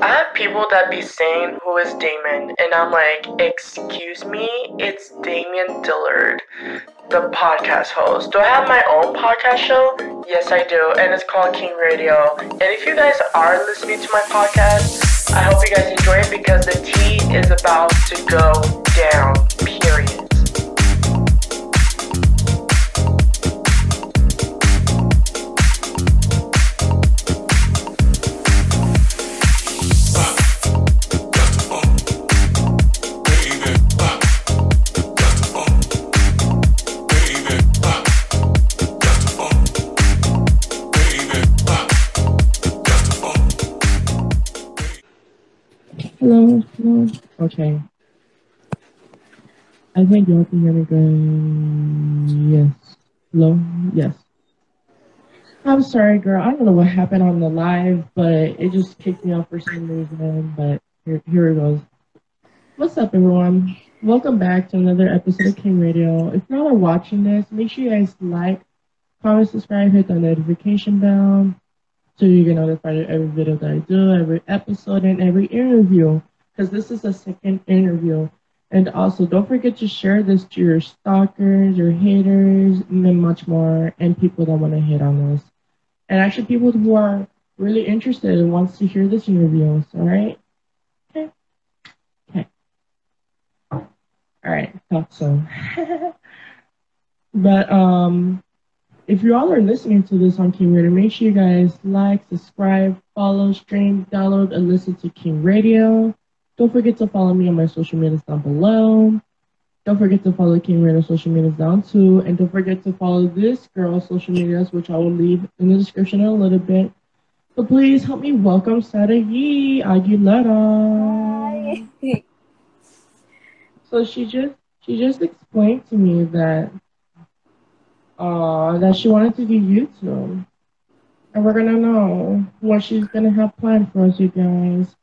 I have people that be saying who is Damon, and I'm like, excuse me, it's Damian Dillard, the podcast host. Do I have my own podcast show? Yes, I do, and it's called King Radio. And if you guys are listening to my podcast, I hope you guys enjoy it because the tea is about to go down, Okay. I think you all can hear me good. Yes. Hello? Yes. I'm sorry, girl. I don't know what happened on the live, but it just kicked me off for some reason. But here, here it goes. What's up, everyone? Welcome back to another episode of King Radio. If y'all are watching this, make sure you guys like, comment, subscribe, hit the notification bell so you get notified of every video that I do, every episode, and every interview. Because this is a second interview. And also, don't forget to share this to your stalkers, your haters, and much more, and people that want to hit on this. And actually, people who are really interested and wants to hear this interview. All right. Okay. Okay. All right. Thought so. but um, if you all are listening to this on King Radio, make sure you guys like, subscribe, follow, stream, download, and listen to King Radio. Don't forget to follow me on my social medias down below. Don't forget to follow King Radio social medias down too. And don't forget to follow this girl's social medias, which I will leave in the description in a little bit. But please help me welcome Sarayi Aguilera. Hi. So she just she just explained to me that uh that she wanted to do YouTube. And we're gonna know what she's gonna have planned for us, you guys.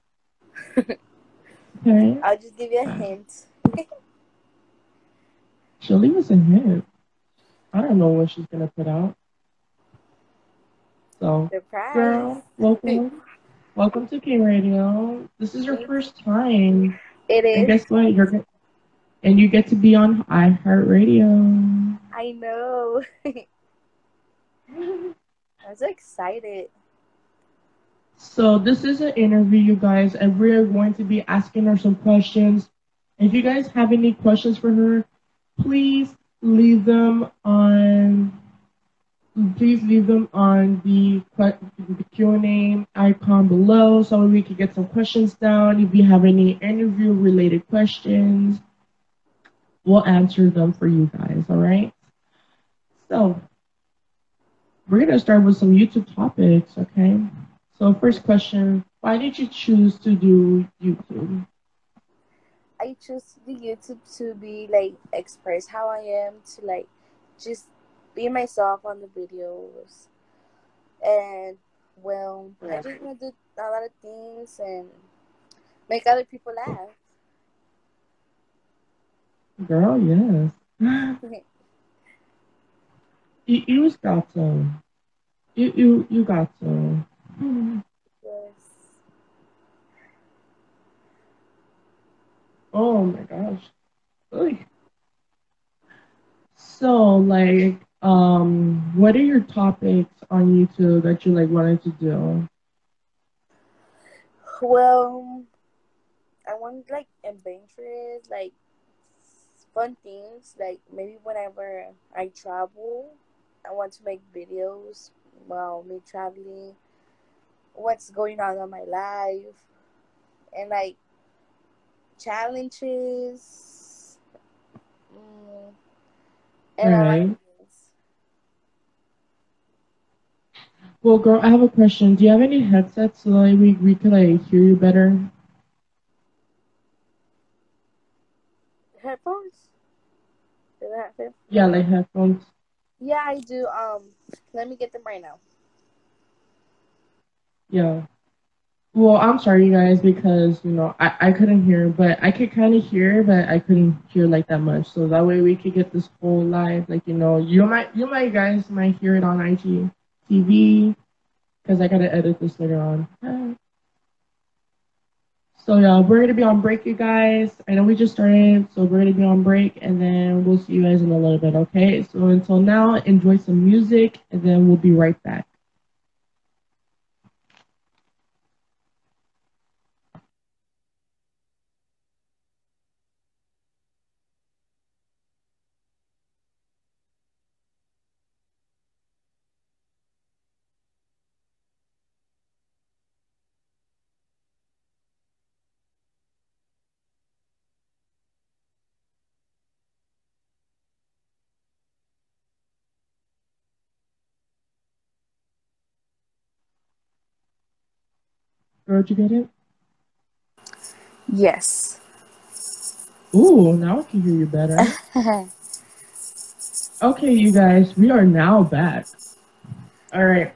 Okay. I'll just give you a hint. She'll leave us a hint. I don't know what she's gonna put out. So Surprise. girl, welcome. welcome to King Radio. This is your first time. It And guess what? You're and you get to be on iHeartRadio. I know. I'm so excited. So this is an interview, you guys, and we're going to be asking her some questions. If you guys have any questions for her, please leave them on. Please leave them on the, the Q&A icon below so we can get some questions down. If you have any interview related questions, we'll answer them for you guys, all right? So, we're going to start with some YouTube topics, okay? So first question, why did you choose to do YouTube? I choose the YouTube to be like express how I am to like just be myself on the videos. And well, I just want to do a lot of things and make other people laugh. Girl, yes. you, you got to. You, you, you got to. Oh my gosh. Oy. So, like, um, what are your topics on YouTube that you like wanted to do? Well, I want like adventures, like fun things. Like maybe whenever I travel, I want to make videos while me traveling. What's going on in my life, and like challenges. Mm, and a lot of Right. Well, girl, I have a question. Do you have any headsets so that we, we could like hear you better? Headphones. Do I have them? Yeah, like headphones. Yeah, I do. Um, let me get them right now. Yeah. Well, I'm sorry, you guys, because you know I, I couldn't hear, but I could kind of hear, but I couldn't hear like that much. So that way we could get this whole live. Like you know, you might you might guys might hear it on IG TV, because I gotta edit this later on. So yeah, we're gonna be on break, you guys. I know we just started, so we're gonna be on break, and then we'll see you guys in a little bit. Okay. So until now, enjoy some music, and then we'll be right back. Did you get it? Yes. Ooh, now I can hear you better. Okay, you guys, we are now back. All right.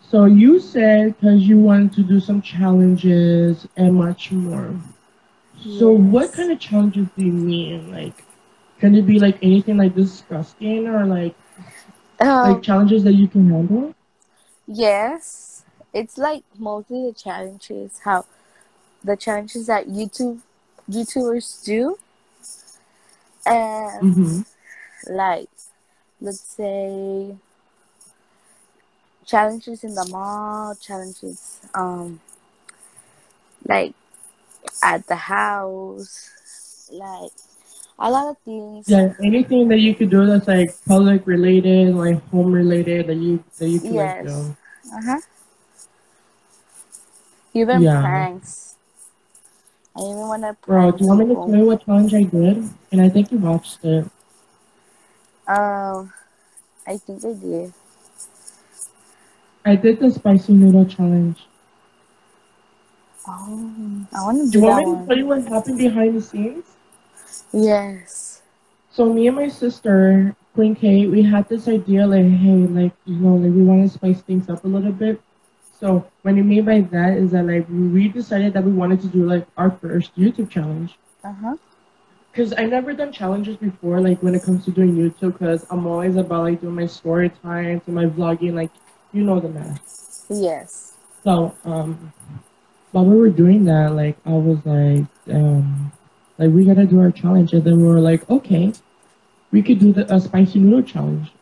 So you said because you wanted to do some challenges and much more. So what kind of challenges do you mean? Like, can it be like anything like disgusting or like um, like challenges that you can handle? yes. It's like mostly the challenges, how the challenges that YouTube YouTubers do. And Mm-hmm. like let's say challenges in the mall, challenges um like at the house, like a lot of things. Yeah, anything that you could do that's like public related, like home related that you that you can like Yes. do. Uh huh. Even Yeah. pranks. I even want to Bro, do you want me to tell you what challenge I did? And I think you watched it. Um, I think I did. I did the spicy noodle challenge. Oh, I want to Do do you want me to tell you what happened behind the scenes? Yes. So me and my sister, Queen Kate, we had this idea like, hey, like you know, like we want to spice things up a little bit. So what I mean by that is that like we decided that we wanted to do like our first YouTube challenge. Uh huh. Cause I never done challenges before, like when it comes to doing YouTube. Cause I'm always about like doing my story times and my vlogging, like you know the math. Yes. So um, while we were doing that, like I was like, um, like we gotta do our challenge, and then we were like, okay, we could do the a spicy noodle challenge.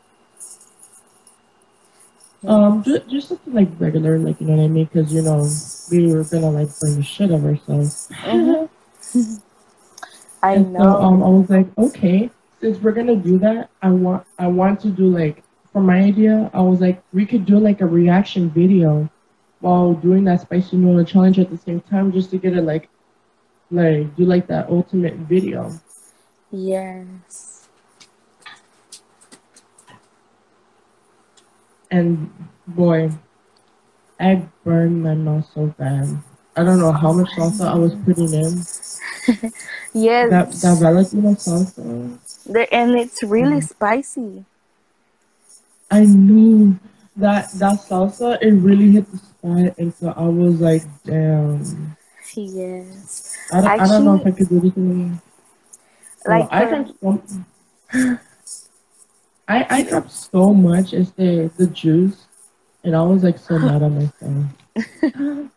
Um, just, just something like regular, like you know what I mean? Because you know we were gonna like bring the shit of ourselves. Mhm. I and so um, I was like, okay, since we're gonna do that, I want I want to do like for my idea. I was like, we could do like a reaction video while doing that spicy noodle challenge at the same time, just to get it like like do like that ultimate video. Yes. And boy, I burned my mouth so bad. I don't know how much salsa I was putting in. Yes. That that Valentina salsa. The- and it's really Mhm. spicy. I knew that that salsa it really hit the spot, and so I was like, damn. Yes. I don't, I don't know if I Actually, could do this anymore. Like I the dropped so, I I dropped so much as the the juice, and I was like so mad at myself.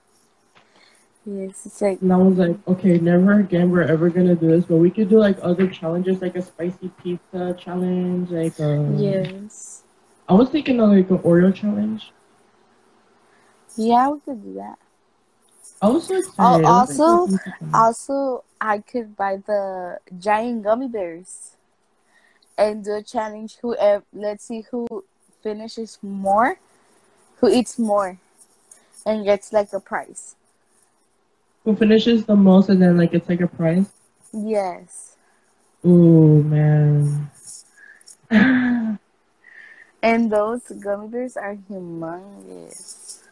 yes, it's like And I was like, okay, never again we're ever gonna do this, but we could do like other challenges, like a spicy pizza challenge, like um, yes. I was thinking of like an Oreo challenge. Yeah, we could do that. I was so excited. I was like, Also, "What is this?" also, I could buy the giant gummy bears and do a challenge. Whoever, let's see who finishes more, who eats more, and gets like a prize. Who finishes the most and then like it's like a prize? Yes. Ooh man. And those gummy bears are humongous.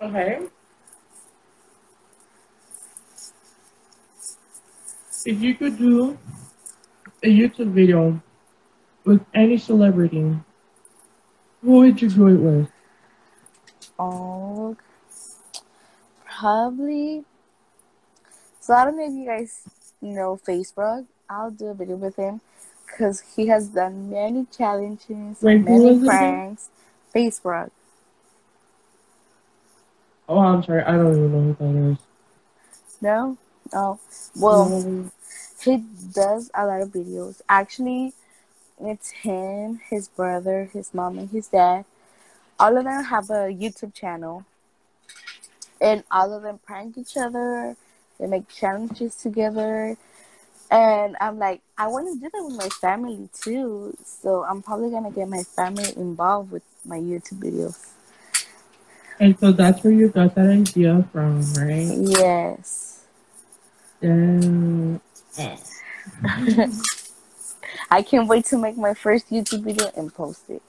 okay. If you could do a YouTube video with any celebrity, who would you do it with? Oh, probably. So I don't know if you guys know Facebook. I'll do a video with him because he has done many challenges, Wait, many pranks. Facebook. Oh, I'm sorry. I don't even know who that is. No? Oh. Well, No. he does a lot of videos. Actually, it's him, his brother, his mom, and his dad. All of them have a YouTube channel. And all of them prank each other. They make challenges together. And I'm like, I want to do that with my family too. So I'm probably going to get my family involved with my YouTube videos. And so that's where you got that idea from, right? Yes. Damn. Mm. I can't wait to make my first YouTube video and post it.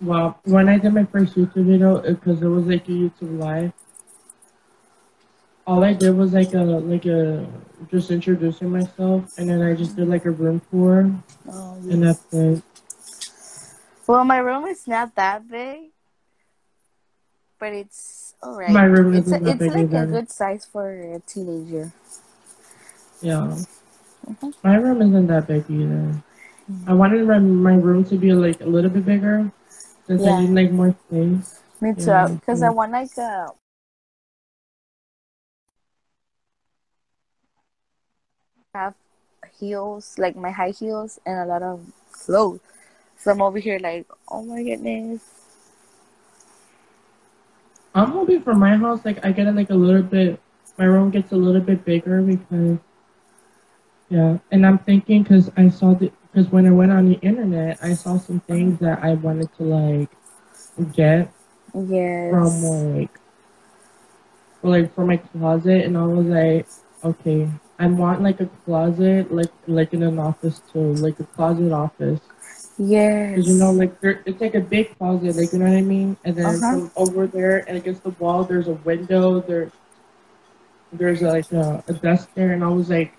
Well, when I did my first YouTube video, uh, because it was like a YouTube live, all I did was like a like a just introducing myself, and then I just did like a room tour, Oh, and that's it. Well, my room is not that big, but it's alright. My room it's a, it's like a good size for a teenager. Yeah, Mhm. my room isn't that big either. I wanted my my room to be like a little bit bigger, since Yeah. I need like more space. Me too, because yeah. I want like a have heels, like my high heels, and a lot of clothes. So I'm over here like, oh my goodness. I'm hoping for my house, like I get it like a little bit. My room gets a little bit bigger because, yeah. And I'm thinking because I saw the because when I went on the internet, I saw some things that I wanted to like get Yes. from like, for, like for my closet, and I was like, okay, I want like a closet, like like in an office too, like a closet office. Yes. You know, like it's like a big closet, like you know what I mean. And then Uh-huh. from over there and against the wall, there's a window. There, there's like a, a desk there, and I was like,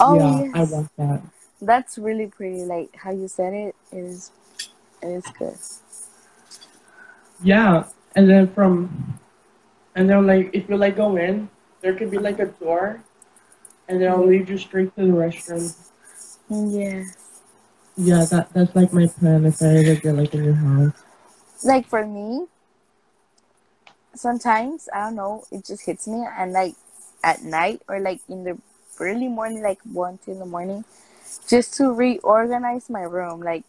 oh, yeah, yes. I want that. That's really pretty. Like how you said it is, it is good. Yeah, and then from, and then like if you like go in, there could be like a door, and then it'll lead you straight to the restroom. Yes. Yeah, that that's like my plan if I ever get like a new house. Like for me, sometimes I don't know, it just hits me, and like at night or like in the early morning, like one two in the morning, just to reorganize my room, like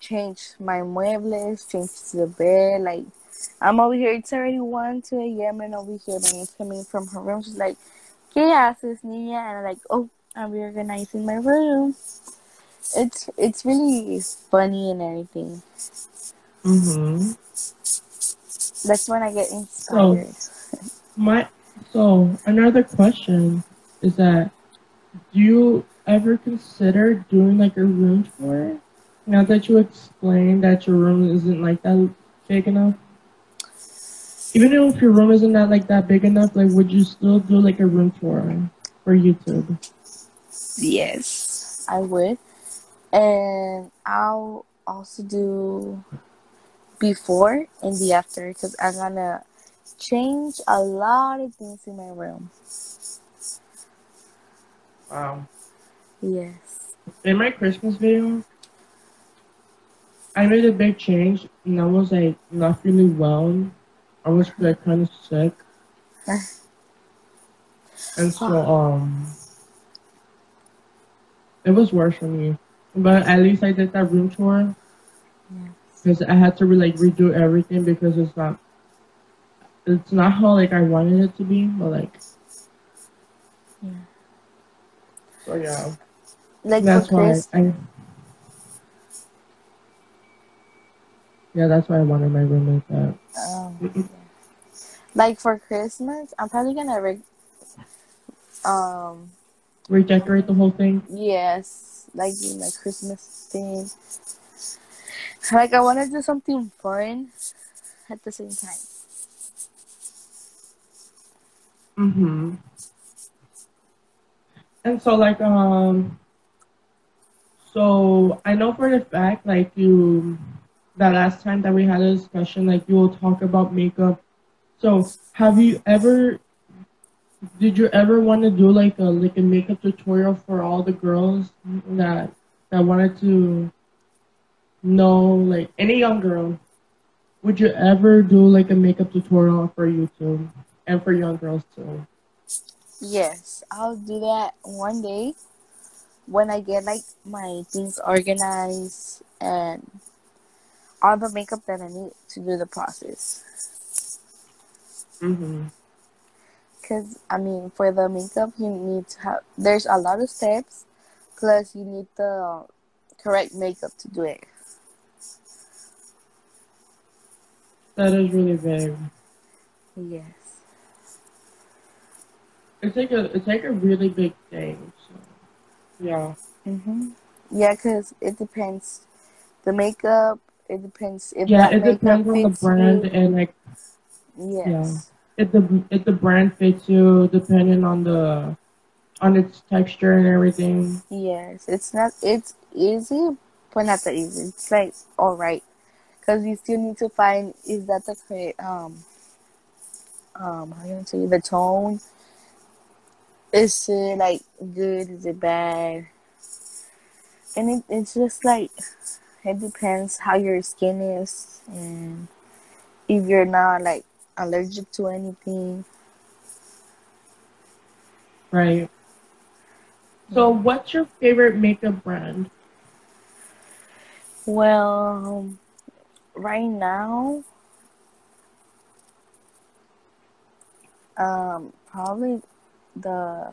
change my muebles, change the bed, like. I'm over here. It's already 1 2 a.m. and over here, my aunt's coming from her room. She's like, ¿Qué haces, niña? And I'm like, oh, I'm reorganizing my room. It's it's really funny and everything. Mm-hmm. That's when I get inspired. My so another question is that do you ever consider doing like a room tour? Now that you explained that your room isn't like that big enough. Even if your room isn't that like that big enough, like would you still do like a room tour for YouTube? Yes, I would. And I'll also do before and the after because I'm gonna change a lot of things in my room. Wow. Yes. In my Christmas video, I made a big change and I was like not feeling well. I was like kind of sick. And so, um, it was worse for me. But at least I did that room tour Yeah. because I had to re- like redo everything because it's not, it's not how like I wanted it to be. But like, Yeah. so yeah, Like that's for why Chris, I. Yeah, that's why I wanted my room like that. um, yeah. like for Christmas, I'm probably gonna re- um Redecorate the whole thing. yes, like do my Christmas thing. Like I want to do something fun at the same time. Mm-hmm. And so like um so I know for the fact like you that last time that we had a discussion like you will talk about makeup. So have you ever did you ever want to do like a like a makeup tutorial for all the girls that that wanted to know like any young girl would you ever do like a makeup tutorial for YouTube and for young girls too? Yes, I'll do that one day when I get like my things organized and all the makeup that I need to do the process. Mhm. Cause I mean, for the makeup, you need to have. There's a lot of steps, plus you need the correct makeup to do it. That is really big. Yes. It's like a it's like a really big thing. So yeah. Mhm. Yeah, cause it depends. The makeup. It depends if Yeah, it depends on the brand you. and like Yes. If the if the brand fits you depending on the on its texture and everything. Yes. It's not. It's easy, but not that easy. It's like all right, cause you still need to find is that the um um how can I say the tone. Is it like good? Is it bad? And it, it's just like it depends how your skin is and if you're not like allergic to anything. Right. So what's your favorite makeup brand? Well, right now, um, probably the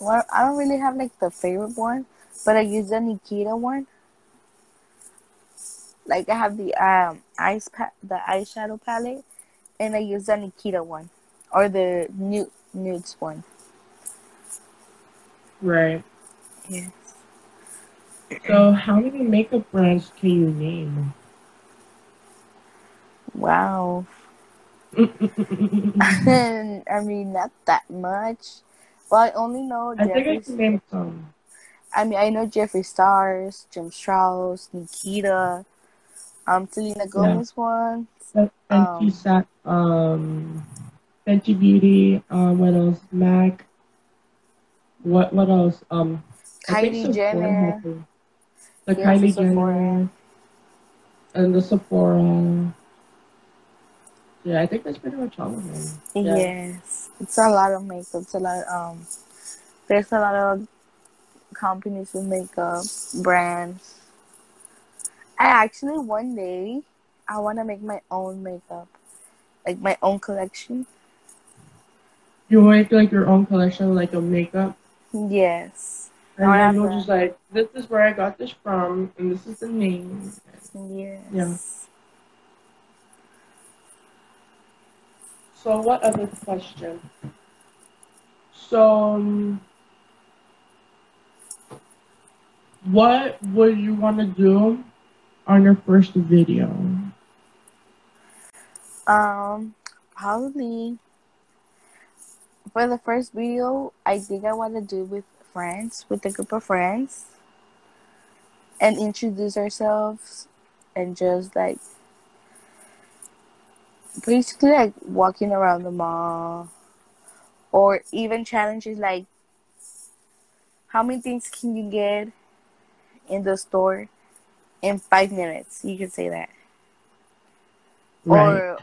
well, I don't really have like the favorite one, but I use the Nikita one. Like I have the um ice pa- the eyeshadow palette, and I use the Nikita one, or the nude nudes one. Right. Yes. So how many makeup brands can you name? Wow. I I mean, not that much. Well, I only know think I can name some. I mean, I know Jeffree Stars, Jim Strauss, Nikita, um, Selena Gomez one. Fenty Um, Sat, um, Fenty Beauty. Um, what else? Mac. What what else? Um, Kylie Jenner. The Yes, Kylie Jenner Sephora. and the Sephora. Yeah, I think that's pretty much all of them. Yeah. Yes, it's a lot of makeup. It's a lot. Um, there's a lot of companies with makeup brands. I actually one day I want to make my own makeup, like my own collection. You want to make like your own collection, like of makeup, Yes. and then you'll just like, this is where I got this from, and this is the name. Yes. Yeah. So what other question? So, um, what would you want to do on your first video? Um, probably for the first video, I think I want to do with friends, with a group of friends, and introduce ourselves, and just like basically like walking around the mall, or even challenges like how many things can you get in the store in five minutes? You can say that. Right. Or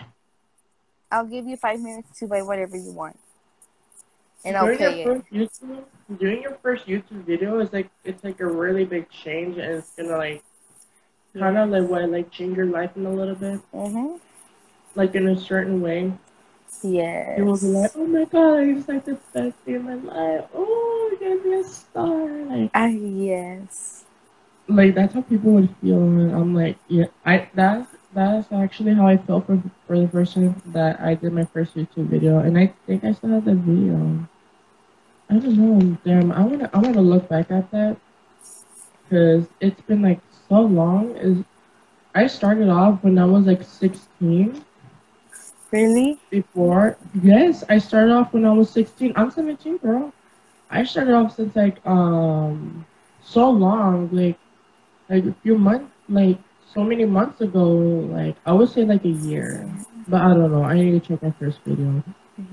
I'll give you five minutes to buy whatever you want. And I'll doing pay your it. first YouTube, doing your first YouTube video is like it's like a really big change, and it's gonna like kind of like what like change your life in a little bit, Mm-hmm. like in a certain way. Yes. You will be like, oh my god, it's like the best day of my life. Oh, you're gonna be a star. Like, Ah, yes. Like that's how people would feel. And I'm like, yeah, I that's that's actually how I felt for for the first time that I did my first YouTube video, and I think I still have the video. I don't know. Damn, I wanna I wanna look back at that because it's been like so long. Is I started off when I was like 16. Really? before. Yes, I started off when I was 16. I'm 17, girl. I started off since like um so long, like like a few months, like so many months ago. Like I would say like a year, but I don't know. I need to check my first video.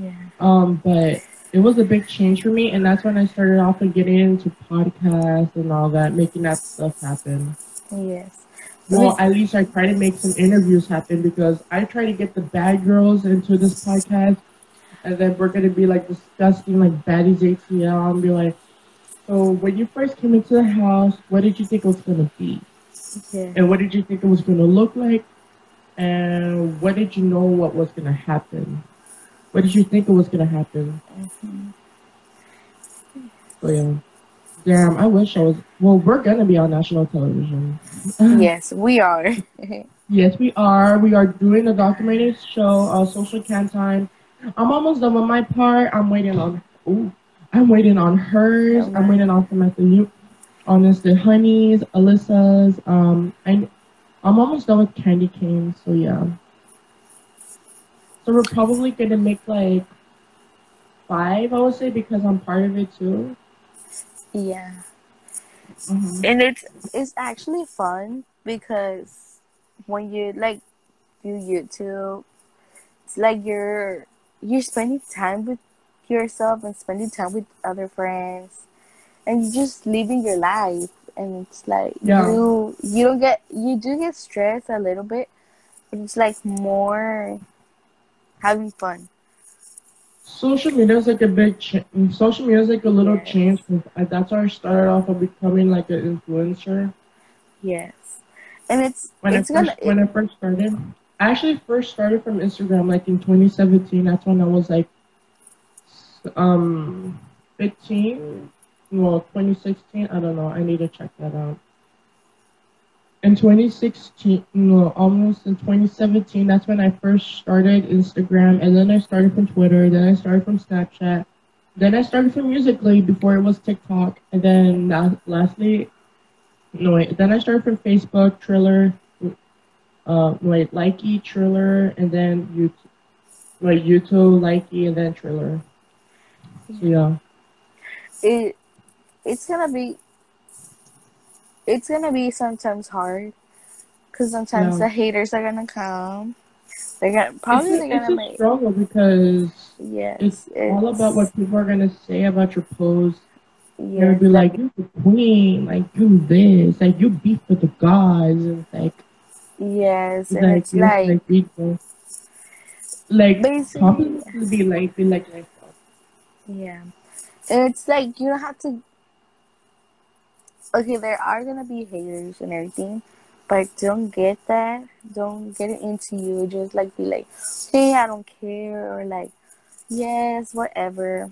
Yeah. Um, but it was a big change for me, and that's when I started off like getting into podcasts and all that, making that stuff happen. Yes. well, at least I try to make some interviews happen because I try to get the bad girls into this podcast, and then we're gonna be like discussing like baddies ATL and be like, so when you first came into the house, what did you think it was gonna be, Yeah. and what did you think it was gonna look like, and what did you know what was gonna happen? What did you think it was gonna happen? Mhm. So yeah. Damn, I wish I was. Well, we're gonna be on national television. Yes, we are. Yes, we are. We are doing a documentary show, uh, Social Can Time. I'm almost done with my part. I'm waiting on. Ooh, I'm waiting on hers. I'm waiting on Samantha. You, on this, the Honeys, Alyssa's. Um, I, I'm almost done with Candy Cane. So yeah. So we're probably gonna make like five, I would say, because I'm part of it too. yeah. Mhm. and it's it's actually fun because when you like do YouTube, it's like you're you're spending time with yourself and spending time with other friends, and just living your life. And it's like Yeah. you you don't get you do get stressed a little bit, but it's like more having fun. Social media is like a big ch- social media is like a little Yes. change. I, uh, that's how I started off of becoming like an influencer. Yes, and it's When it's I first gonna when I first started, I actually first started from Instagram like in 2017. That's when I was like, um, 15. Well, 2016. I don't know. I need to check that out. In 2016, no, almost in 2017. That's when I first started Instagram, and then I started from Twitter. Then I started from Snapchat. Then I started from Musically before it was TikTok, and then la- lastly, no wait. Then I started from Facebook, Triller, uh, wait, Likee, Triller, and then YouTube, wait, YouTube, Likee, and then Triller. Yeah, it it's gonna be it's gonna be sometimes hard because sometimes Yeah. the haters are gonna come. They're gonna probably it's, a, it's gonna a make struggle because yes. it's, all about what people are gonna say about your post. yes, They'll be like, "You're the queen," like you this, like you beef with the gods, and it's like, yes, it's and like, it's like, like people, like basically compliments will be like, be like, like yeah, and it's like you don't have to. Okay, there are gonna be haters and everything, but don't get that. Don't get it into you. Just like be like, hey, I don't care, or like, yes, whatever.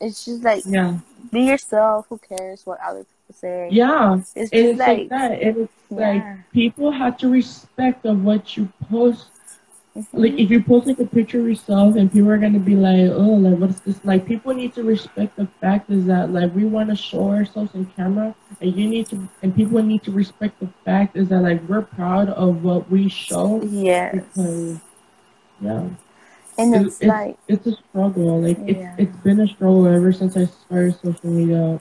It's just like yeah, be yourself. Who cares what other people say? yeah. It's just it's like, like, that. It's like people have to respect of what you post. Like if you post like a picture of yourself and people are gonna be like, oh, like what's this? Like people need to respect the fact is that like we want to show ourselves in camera, and you need to, and people need to respect the fact is that like we're proud of what we show yes, because yeah, and it's, it's like it's a struggle. Like Yeah. it's it's been a struggle ever since I started social media.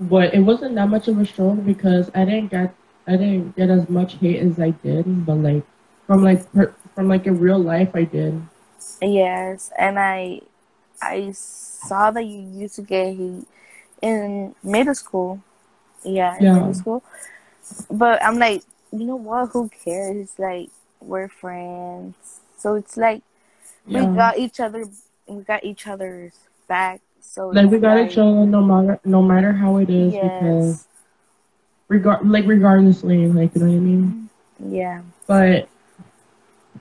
But it wasn't that much of a struggle because I didn't get I didn't get as much hate as I did, but like from like per, from like in real life I did. yes, and I I saw that you used to get heat in middle school. Yeah, in Yeah. middle school. But I'm like, you know what? Who cares? Like we're friends, so it's like Yeah. we got each other. We got each other's back. So like we gotta like, show no matter no matter how it is because regard like regardlessly like you know what I mean. Yeah. But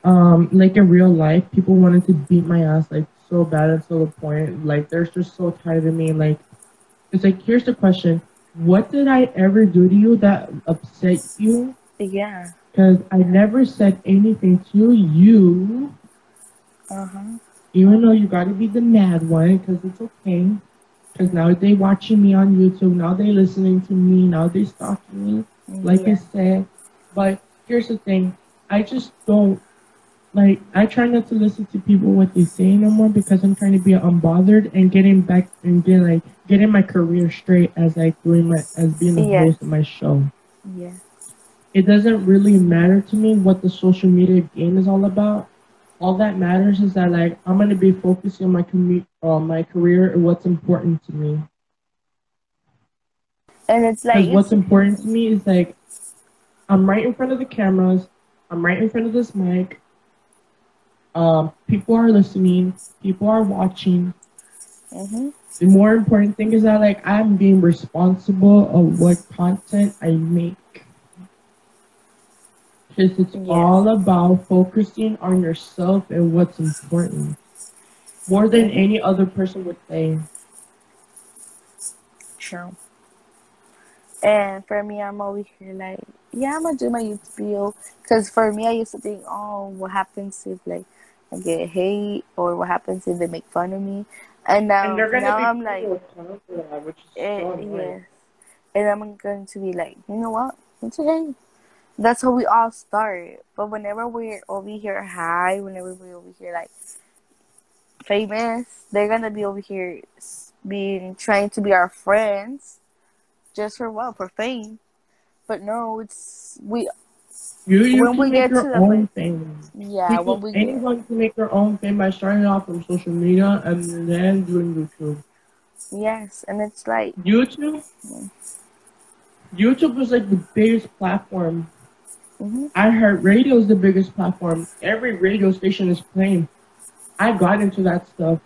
um like in real life people wanted to beat my ass like so bad until the point. Like they're just so tired of me. Like it's like here's the question. What did I ever do to you that upset you? Yeah. because I never said anything to you. Uh huh. even though you gotta be the mad one because it's okay. Because now they watching me on YouTube. Now they listening to me. Now they stalking me. Like I said. But here's the thing, I just don't like. I try not to listen to people what they say no more because I'm trying to be unbothered and getting back and getting like getting my career straight as like doing my as being the Yes. host of my show. yeah. It doesn't really matter to me what the social media game is all about. All that matters is that like I'm gonna be focusing on my commu- on my career and what's important to me. And it's like Because what's important to me is like I'm right in front of the cameras. I'm right in front of this mic. Um, people are listening. People are watching. Mm-hmm. The more important thing is that like I'm being responsible of what content I make. Because it's Yeah. all about focusing on yourself and what's important. More than any other person would say. True. And for me, I'm over here like, yeah, I'm gonna do my YouTube video. Cause for me, I used to think, oh, what happens if like I get hate, or what happens if they make fun of me? And now, and they're gonna now be I'm like, people with time for that, which is eh, so annoying. yes. And I'm going to be like, you know what? It's okay. That's how we all start. But whenever we're over here high, whenever we're over here like famous, they're gonna be over here being trying to be our friends, just for what? For fame. But no, it's we. You, you When can we make get your to the own point- thing. Yeah, People, when we get. anyone can make their own thing by starting off from social media and then doing YouTube. Yes, and it's like, YouTube, YouTube was like the biggest platform. hmm iHeartRadio is the biggest platform. Every radio station is playing. I got into that stuff.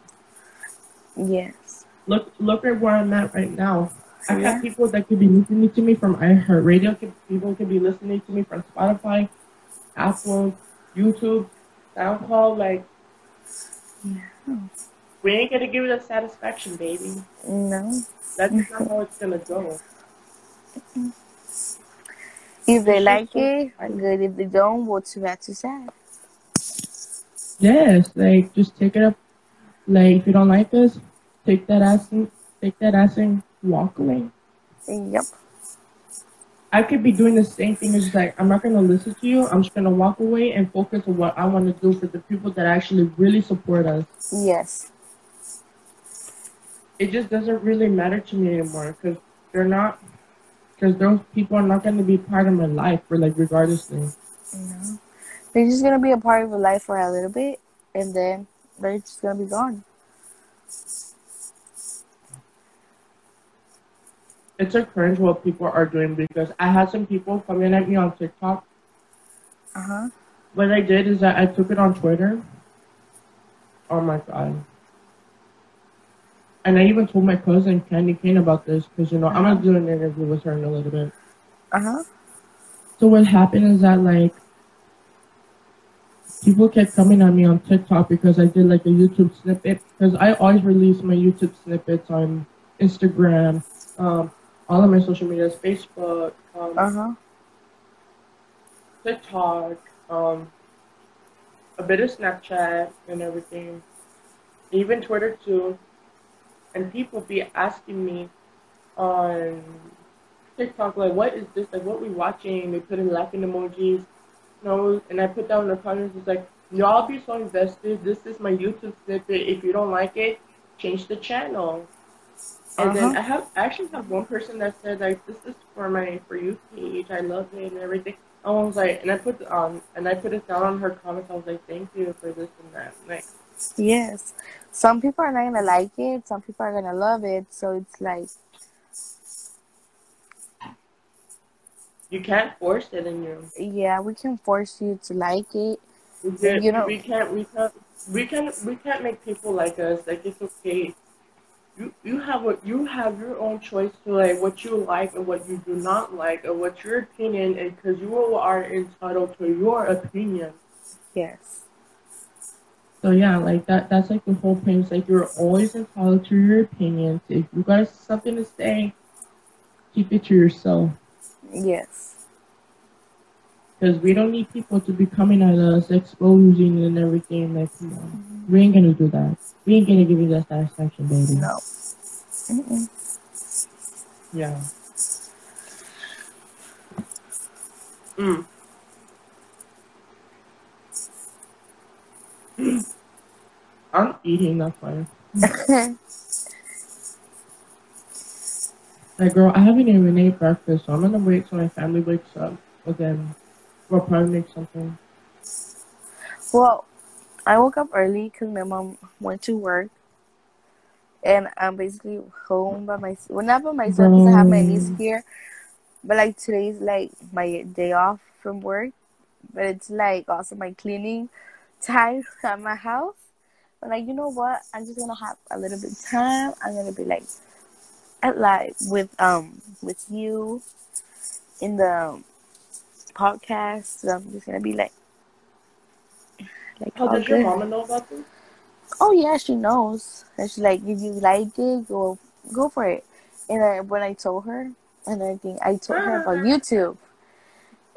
yes, Look, look at where I'm at right now. I Yeah. have people that could be listening to me from iHeartRadio. People could be listening to me from Spotify, Apple, YouTube, SoundCloud. Like, yeah. we ain't gonna give it a satisfaction, baby. No. That's mm-hmm. not how it's gonna go. Mm-hmm. If they like it, good. If they don't, too bad, too sad. Yes, like just take it up. Like if you don't like us, take that ass and take that ass and walk away. Yep. I could be doing the same thing. It's just like I'm not gonna listen to you. I'm just gonna walk away and focus on what I want to do for the people that actually really support us. Yes. It just doesn't really matter to me anymore because they're not. Because those people are not gonna be part of my life for like regardlessly. You know, they're just gonna be a part of your life for a little bit, and then they're just gonna be gone. It's a cringe what people are doing because I had some people coming at me on TikTok. Uh huh. What I did is that I took it on Twitter. Oh my god. And I even told my cousin Candy Kane about this because you know I'm gonna do an interview with her in a little bit. Uh huh. So what happened is that like people kept coming at me on TikTok because I did like a YouTube snippet because I always release my YouTube snippets on Instagram, um, all of my social medias, Facebook, um, Uh huh. TikTok, um, a bit of Snapchat and everything, even Twitter too. And people be asking me on TikTok like, "What is this? Like, what we watching?" They put in laughing emojis. No, and I put down in the comments. It's like, "Y'all be so invested. This is my YouTube snippet. If you don't like it, change the channel." And then Uh-huh. I have I actually have one person that said like, "This is for my for you page. I love it and everything." I was like, and I put um, and I put it down on her comments. I was like, "Thank you for this and that." Like, Yes. Some people are not gonna like it. Some people are gonna love it. So it's like, you can't force it in you. yeah, we can force you to like it. We You know- we can't, we can't, we can't. we can't make people like us. Like it's okay. You, you have what you have your own choice to like what you like and what you do not like and what's your opinion and because you are entitled to your opinion. Yes. So yeah, like that. That's like the whole point. It's like you're always entitled to your opinions. If you got something to say, keep it to yourself. Yes. Because we don't need people to be coming at us, exposing and everything. Like, come on. We ain't gonna do that. We ain't gonna give you that satisfaction, baby. No. Mm-mm. Yeah. Mm. I'm eating, that's why. Like, girl, I haven't even ate breakfast, so I'm gonna wait till my family wakes up. And then make something. well, I woke up early because my mom went to work, and I'm basically home by myself. Well, not by myself because I have my niece here. but like today's like my day off from work, but it's like also my cleaning time at my house. But like you know what, I'm just gonna have a little bit of time. I'm gonna be like at like with um with you in the podcast. So I'm just gonna be like like How all does your good. mama know about this? Oh yeah, she knows. And she's like, if you like it, go go for it. And I, when I told her, and I think I told her about YouTube,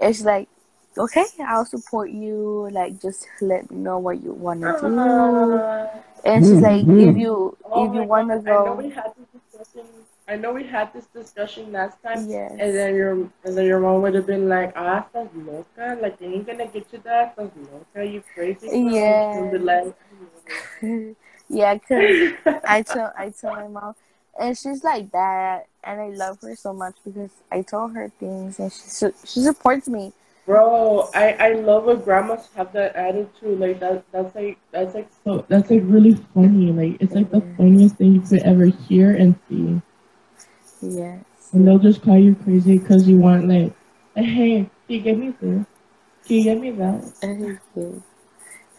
and she's like, okay, I'll support you. Like, just let me know what you want to do. Uh, And she's like, if you oh if you want to God, I know go, we had this discussion. I know we had this discussion last time. yes, And then your and then your mom would have been like, ah, estás loca. Like, they ain't gonna get you that. Estás loca. You crazy. Yeah. She'll be like, yeah, cause I tell I tell my mom, and she's like that, and I love her so much because I told her things, and she su- she supports me. Bro, I I love when grandmas have that attitude. Like that that's like that's like so that's like really funny. Like it's like the funniest thing you could ever hear and see. Yes. And they'll just call you crazy because you want like, hey, can you get me this? Can you get me that? Mm-hmm. You.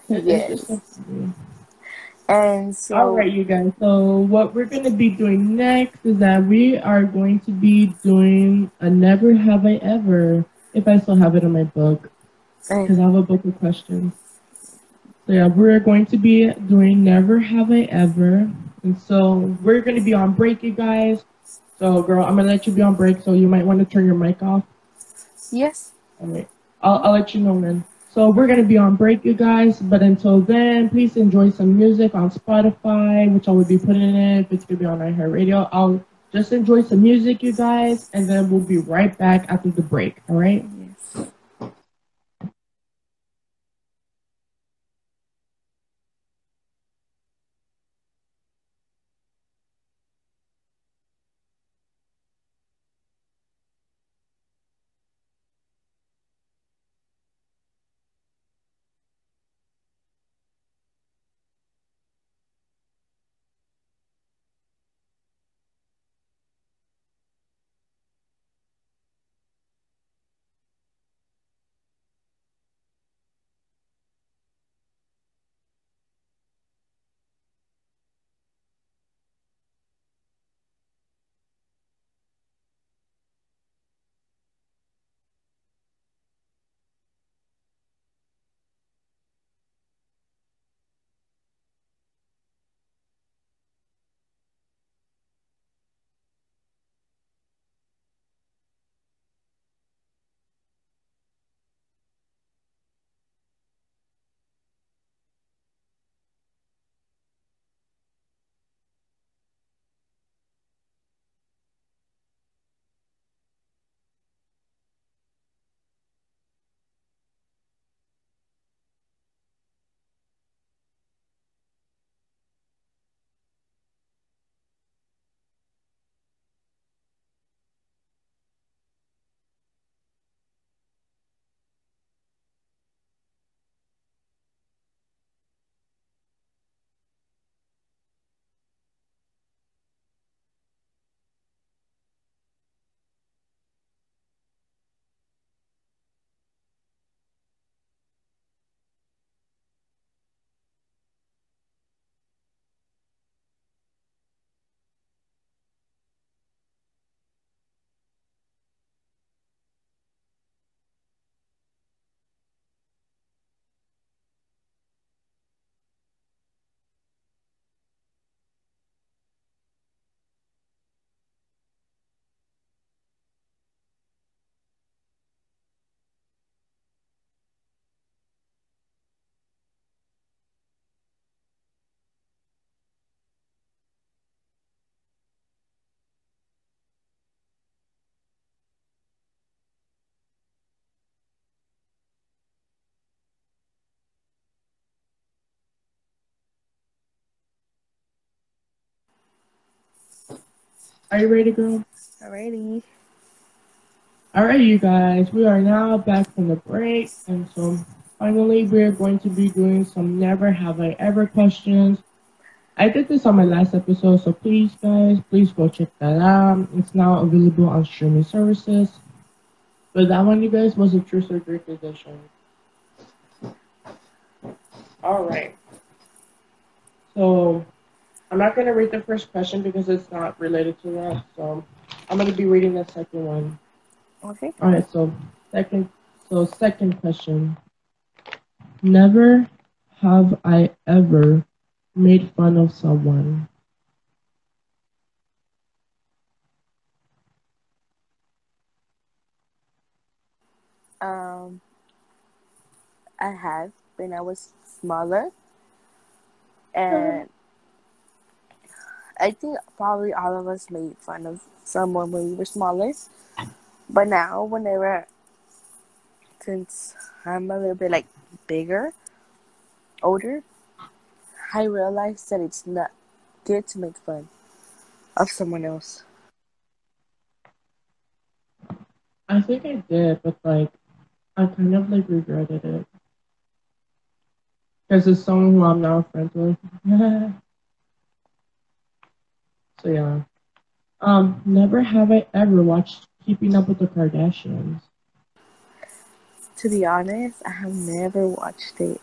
It's Yes. just so funny. And so All right, you guys. So what we're gonna be doing next is that we are going to be doing a never have I ever. If I still have it in my book, because I have a book of questions. So yeah, we're going to be doing never have I ever, and so we're gonna be on break, you guys. So girl, I'm gonna let you be on break, so you might want to turn your mic off. yes, All right. I'll, I'll let you know then. So we're going to be on break, you guys. But until then, please enjoy some music on Spotify, which I will be putting in. If it's going to be on iHeartRadio, I'll just enjoy some music, you guys. And then we'll be right back after the break. All right? Are you ready, girl? Alrighty. All right, you guys. We are now back from the break. And so finally, we're going to be doing some never have I ever questions. I did this on my last episode, so please, guys, please go check that out. It's now available on streaming services. But that one, you guys, was a true drink edition. All right. So I'm not going to read the first question because it's not related to that. So I'm going to be reading the second one. Okay. All right. So second. So second question. Never have I ever made fun of someone. Um, I have when I was smaller, and I think probably all of us made fun of someone when we were smaller. But now, whenever, since I'm a little bit like bigger, older, I realize that it's not good to make fun of someone else. I think I did, but like, I kind of like regretted it. Because it's someone who I'm now friends with. so yeah. Um, never have I ever watched Keeping Up with the Kardashians. To be honest, I have never watched it.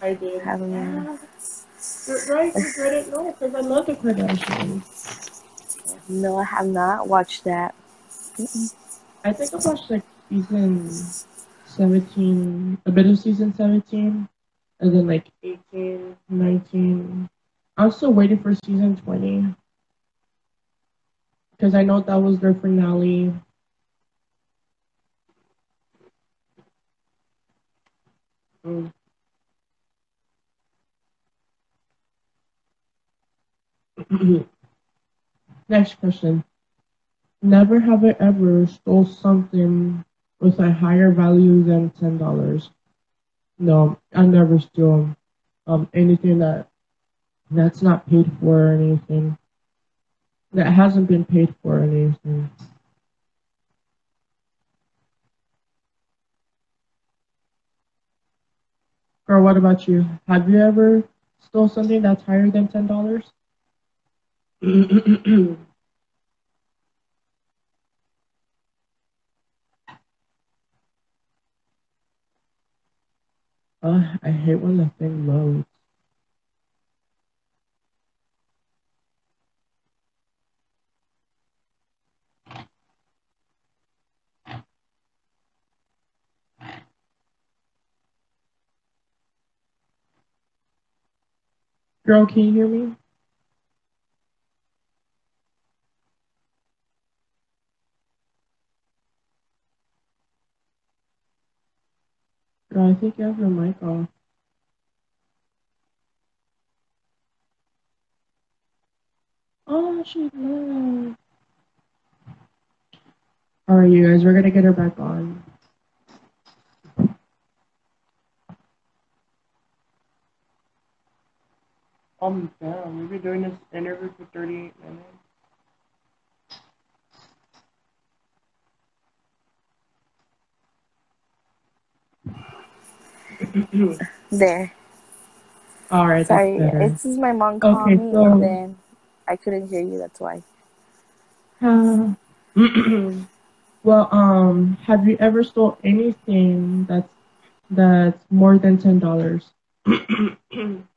I did. Haven't Yeah. You're right, it no, because I love the Kardashians. No, I have not watched that. Mm-mm. I think I watched like season 17, a bit of season 17, and then like 18, 19. I'm still waiting for season 20 because I know that was their finale. Mm. Next question. Never have I ever stole something with a higher value than ten dollars. No, I never steal um anything that that's not paid for or anything. That hasn't been paid for or anything. Girl, what about you? Have you ever stole something that's higher than ten dollars? Uh, I hate when the thing loads. Girl, can you hear me? Girl, I think you have your mic off. Oh, she left. Alright, you guys, we're gonna get her back on. Um, damn, we've been doing this interview for 38 minutes. There. Alright, Sorry, that's better. it's just my mom calling Okay, me, so- and then I couldn't hear you. That's why. Uh, well, um, have you ever stole anything that's that's more than ten dollars?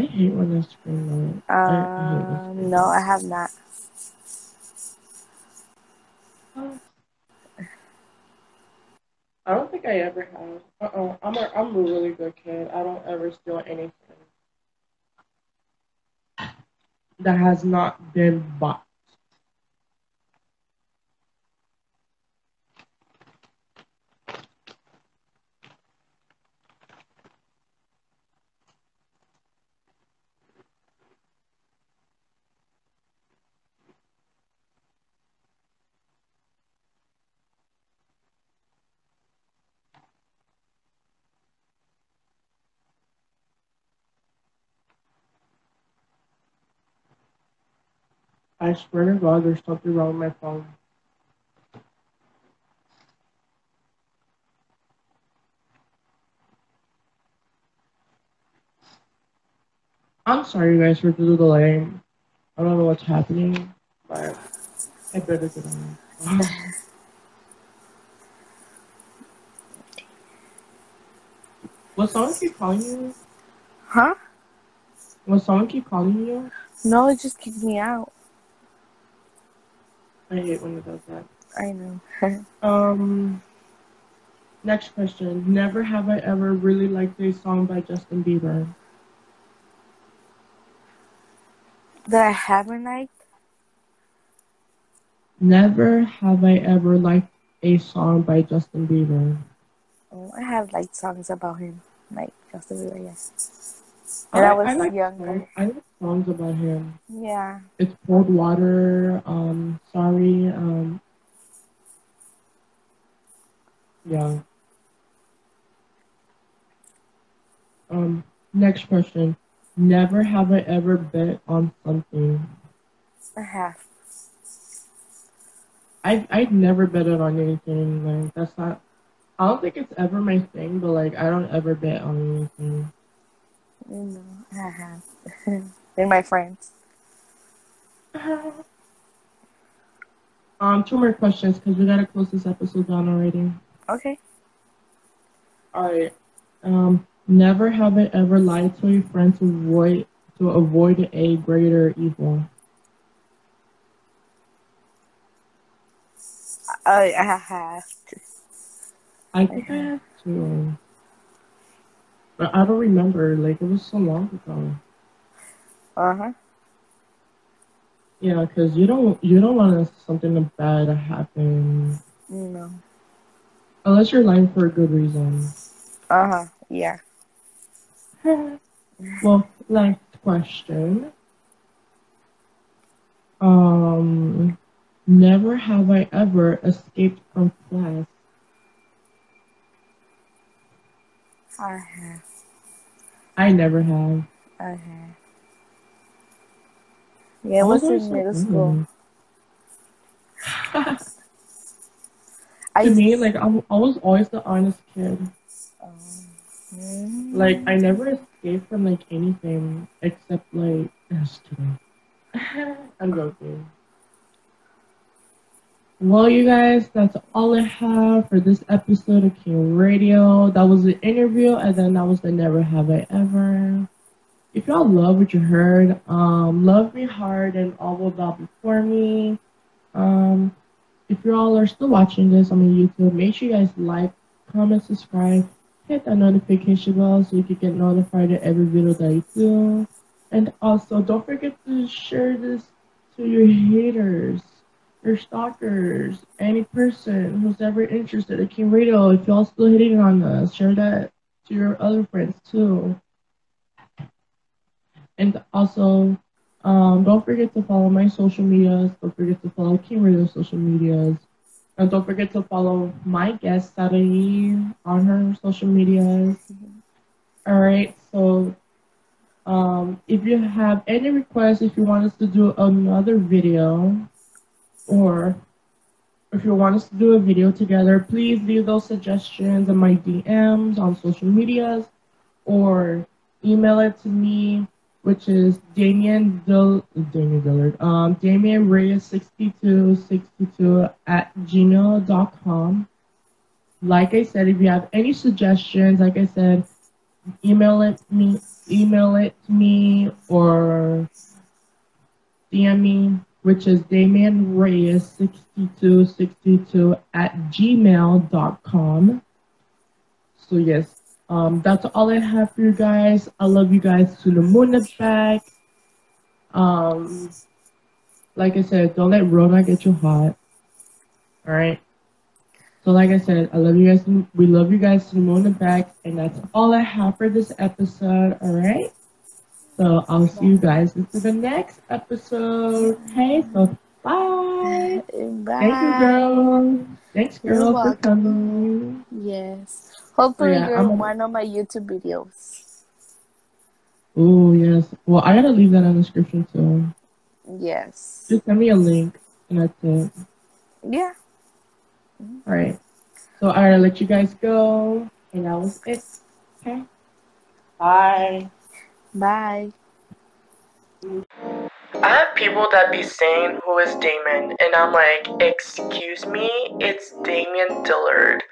I hate when I scream out. I, I hate Um, no, I have not. I don't think I ever have. Uh-uh. I'm a I'm a really good kid. I don't ever steal anything that has not been bought. I swear to God, there's something wrong with my phone. I'm sorry, guys, for the delay. I don't know what's happening, but I better get on. Will someone keep calling you? Huh? Will someone keep calling you? No, it just kicked me out. I hate when it does that. I know. Um, next question. Never have I ever really liked a song by Justin Bieber. that I haven't liked. Never have I ever liked a song by Justin Bieber. Oh, I have like songs about him, like Justin Bieber. Yes. When I, was like younger. songs- I like songs about him. Yeah. It's cold water. Um, sorry. Um, yeah. Um, next question. Never have I ever bet on something. I have. I I've never betted on anything. Like that's not. I don't think it's ever my thing, but like I don't ever bet on anything. No, I have. They're my friends. Um, two more questions because we gotta close this episode down already. Okay. All right. Um, never have I ever lied to a friend to avoid to avoid a greater evil. I, I have. I think I have to, but I don't remember. Like it was so long ago. Uh huh. Yeah, because you don't you don't want something bad to happen No. unless you're lying for a good reason. Uh huh. Yeah. well, last question. Um, never have I ever escaped from class. I have. I never have. I have. Yeah, it was in so middle school. good. I to me, like I'm, I was always the honest kid. Um, mm, Like I never escaped from like anything except like yesterday. kidding. I'm joking. Well, you guys, that's all I have for this episode of King Radio. That was the interview, and then that was the Never Have I Ever. If y'all love what you heard, um, love me hard and all will bow before me. Um, if y'all are still watching this on YouTube, make sure you guys like, comment, subscribe, hit that notification bell so you can get notified of every video that I do. And also, don't forget to share this to your haters, your stalkers, any person who's ever interested in King Radio. If y'all still hitting on us, share that to your other friends too. And also, um, don't forget to follow my social medias. Don't forget to follow King Radio social medias. And don't forget to follow my guest, Sarai, on her social medias. All right, so um, if you have any requests, if you want us to do another video, or if you want us to do a video together, please leave those suggestions in my DMs on social medias, or email it to me, which is Damien Dil- Damien Dillard, um, Damien Reyes 6262 at gmail.com. Like I said, if you have any suggestions, like I said, email it me email it to me or DM me, which is Damian Reyes 6262 at gmail.com. So yes, um, that's all I have for you guys. I love you guys to the moon and back. Um, like I said, don't let Rona get you hot. All right. So like I said, I love you guys. We love you guys to the moon and back, and that's all I have for this episode. All right. So I'll see you guys into the next episode. Hey, so bye. Bye. Thank you, girl. Thanks, You're girl, for welcome. coming. Yes. Hopefully, yeah, you're I'm one of my YouTube videos. Oh yes. Well, I gotta leave that in the description too. Yes. Just send me a link, and that's it. Yeah. All right. So I gotta let you guys go, and that was it. Okay. Bye. Bye. I have people that be saying who is Damon, and I'm like, excuse me, it's Damian Dillard,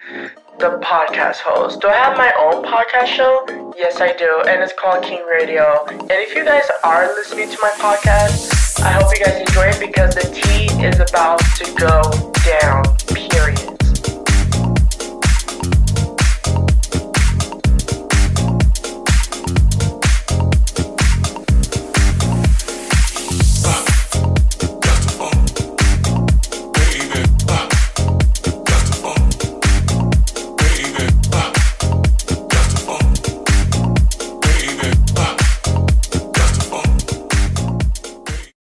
the podcast host. Do I have my own podcast show? Yes, I do, and it's called King Radio. And if you guys are listening to my podcast, I hope you guys enjoy it because the tea is about to go down.